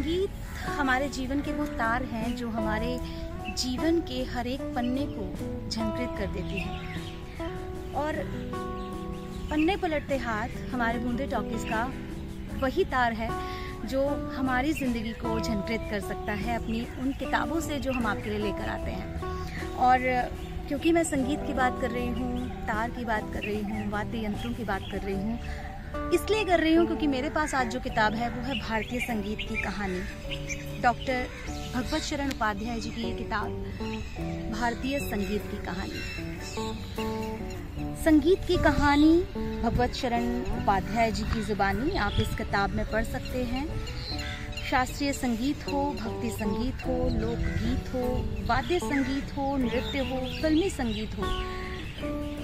संगीत हमारे जीवन के वो तार हैं जो हमारे जीवन के हर एक पन्ने को झंकृत कर देती हैं। और पन्ने पलटते हाथ हमारे बूंदे टॉकीज का वही तार है जो हमारी ज़िंदगी को झंकृत कर सकता है अपनी उन किताबों से जो हम आपके लिए लेकर आते हैं। और क्योंकि मैं संगीत की बात कर रही हूँ, तार की बात कर रही हूँ, वाद्य यंत्रों की बात कर रही हूँ इसलिए कर रही हूँ क्योंकि मेरे पास आज जो किताब है, वो है भारतीय संगीत की कहानी। डॉक्टर भगवत शरण उपाध्याय जी की ये किताब, भारतीय संगीत की कहानी। संगीत की कहानी भगवत शरण उपाध्याय जी की ज़ुबानी, आप इस किताब में पढ़ सकते हैं। शास्त्रीय संगीत हो, भक्ति संगीत हो, लोकगीत हो, वाद्य संगीत हो, नृत्य हो, फिल्मी संगीत हो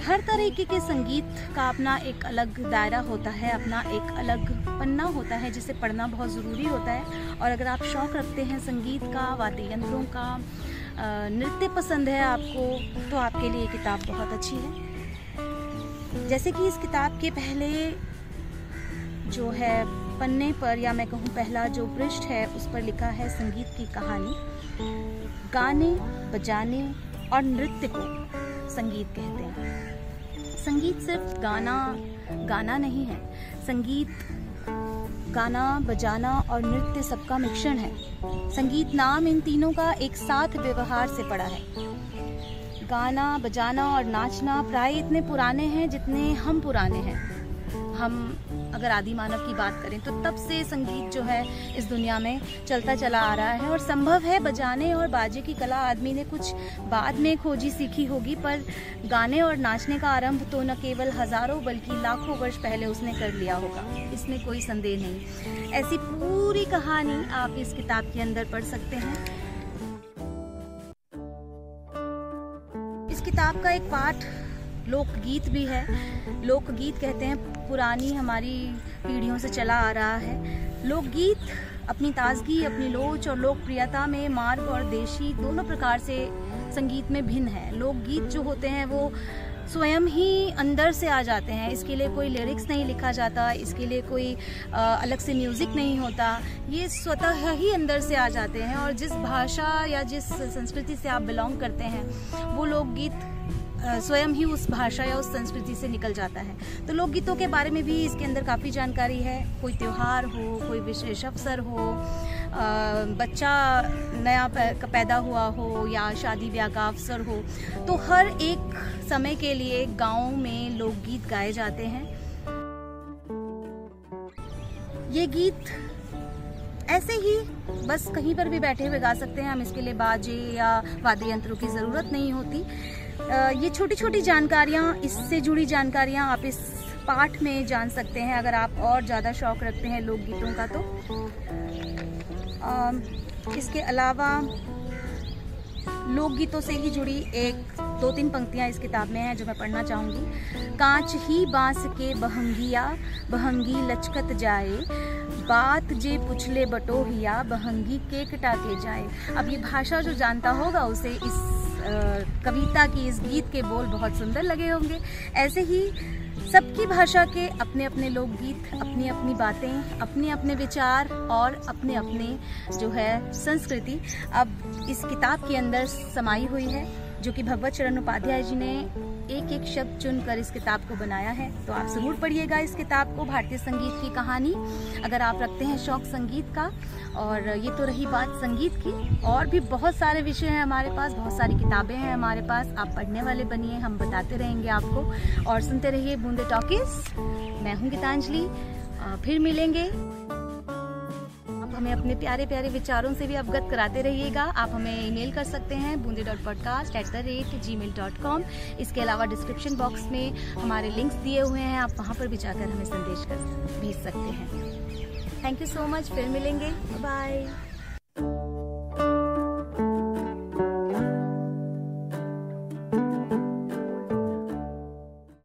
हर तरीके के संगीत का अपना एक अलग दायरा होता है, अपना एक अलग पन्ना होता है, जिसे पढ़ना बहुत ज़रूरी होता है। और अगर आप शौक़ रखते हैं संगीत का वाद्य यंत्रों का नृत्य पसंद है आपको तो आपके लिए ये किताब बहुत अच्छी है। जैसे कि इस किताब के पहले जो है पन्ने पर, या मैं कहूँ पहला जो पृष्ठ है, उस पर लिखा है संगीत की कहानी। गाने, बजाने और नृत्य को संगीत कहते हैं। संगीत सिर्फ़ गाना गाना नहीं है। संगीत, गाना, बजाना और नृत्य सबका मिश्रण है। संगीत नाम इन तीनों का एक साथ व्यवहार से पड़ा है। गाना, बजाना और नाचना प्राय इतने पुराने हैं जितने हम पुराने हैं। हम अगर आदि मानव की बात करें तो तब से संगीत जो है इस दुनिया में चलता चला आ रहा है और संभव है बजाने और बाजे की कला आदमी ने कुछ बाद में खोजी सीखी होगी, पर गाने और नाचने का आरंभ तो न केवल हज़ारों बल्कि लाखों वर्ष पहले उसने कर लिया होगा। इसमें कोई संदेह नहीं। ऐसी पूरी कहानी आप इस किताब के अंदर पढ़ सकते हैं। इस किताब का एक पाठ लोकगीत भी है। लोकगीत कहते हैं, पुरानी हमारी पीढ़ियों से चला आ रहा है। लोकगीत अपनी ताजगी, अपनी लोच और लोकप्रियता में मार्ग और देशी दोनों प्रकार से संगीत में भिन्न है। लोकगीत जो होते हैं, वो स्वयं ही अंदर से आ जाते हैं। इसके लिए कोई लिरिक्स नहीं लिखा जाता, इसके लिए कोई अलग से म्यूज़िक नहीं होता। ये स्वतः ही अंदर से आ जाते हैं और जिस भाषा या जिस संस्कृति से आप बिलोंग करते हैं, वो लोकगीत स्वयं ही उस भाषा या उस संस्कृति से निकल जाता है। तो लोकगीतों के बारे में भी इसके अंदर काफ़ी जानकारी है। कोई त्यौहार हो, कोई विशेष अवसर हो बच्चा नया पैदा हुआ हो या शादी ब्याह का अवसर हो तो हर एक समय के लिए गाँव में लोकगीत गाए जाते हैं। ये गीत ऐसे ही बस कहीं पर भी बैठे हुए गा सकते हैं। हम इसके लिए बाजे या वाद्य यंत्रों की ज़रूरत नहीं होती। ये छोटी छोटी जानकारियाँ, इससे जुड़ी जानकारियाँ आप इस पाठ में जान सकते हैं, अगर आप और ज़्यादा शौक रखते हैं लोकगीतों का तो। इसके अलावा लोकगीतों से ही जुड़ी एक दो तीन पंक्तियाँ इस किताब में हैं जो मैं पढ़ना चाहूँगी। कांच ही बाँस के बहंगिया, बहंगी लचकत जाए। बात जे पुछले बटोहिया, बहंगी के कटा के जाए। अब ये भाषा जो जानता होगा, उसे इस कविता की इस गीत के बोल बहुत सुंदर लगे होंगे। ऐसे ही सबकी भाषा के अपने अपने लोकगीत अपनी अपनी बातें अपने अपने विचार और अपने अपने जो है संस्कृति अब इस किताब के अंदर समाई हुई है, जो कि भगवत चरण उपाध्याय जी ने एक एक शब्द चुनकर इस किताब को बनाया है। तो आप ज़रूर पढ़िएगा इस किताब को, भारतीय संगीत की कहानी। अगर आप रखते हैं शौक संगीत का, और ये तो रही बात संगीत की, और भी बहुत सारे विषय हैं हमारे पास, बहुत सारी किताबें हैं हमारे पास। आप पढ़ने वाले बनिए, हम बताते रहेंगे आपको। और सुनते रहिए बूंदे टॉकीज। मैं हूँ गीतांजलि। फिर मिलेंगे हमें अपने प्यारे प्यारे विचारों से भी अवगत कराते रहिएगा। आप हमें ईमेल कर सकते हैं Boondi dot podcast at the rate G mail dot com इसके अलावा डिस्क्रिप्शन बॉक्स में हमारे लिंक्स दिए हुए हैं। आप वहाँ पर भी जाकर हमें संदेश कर भेज सकते हैं। थैंक यू सो मच फिर मिलेंगे। बाय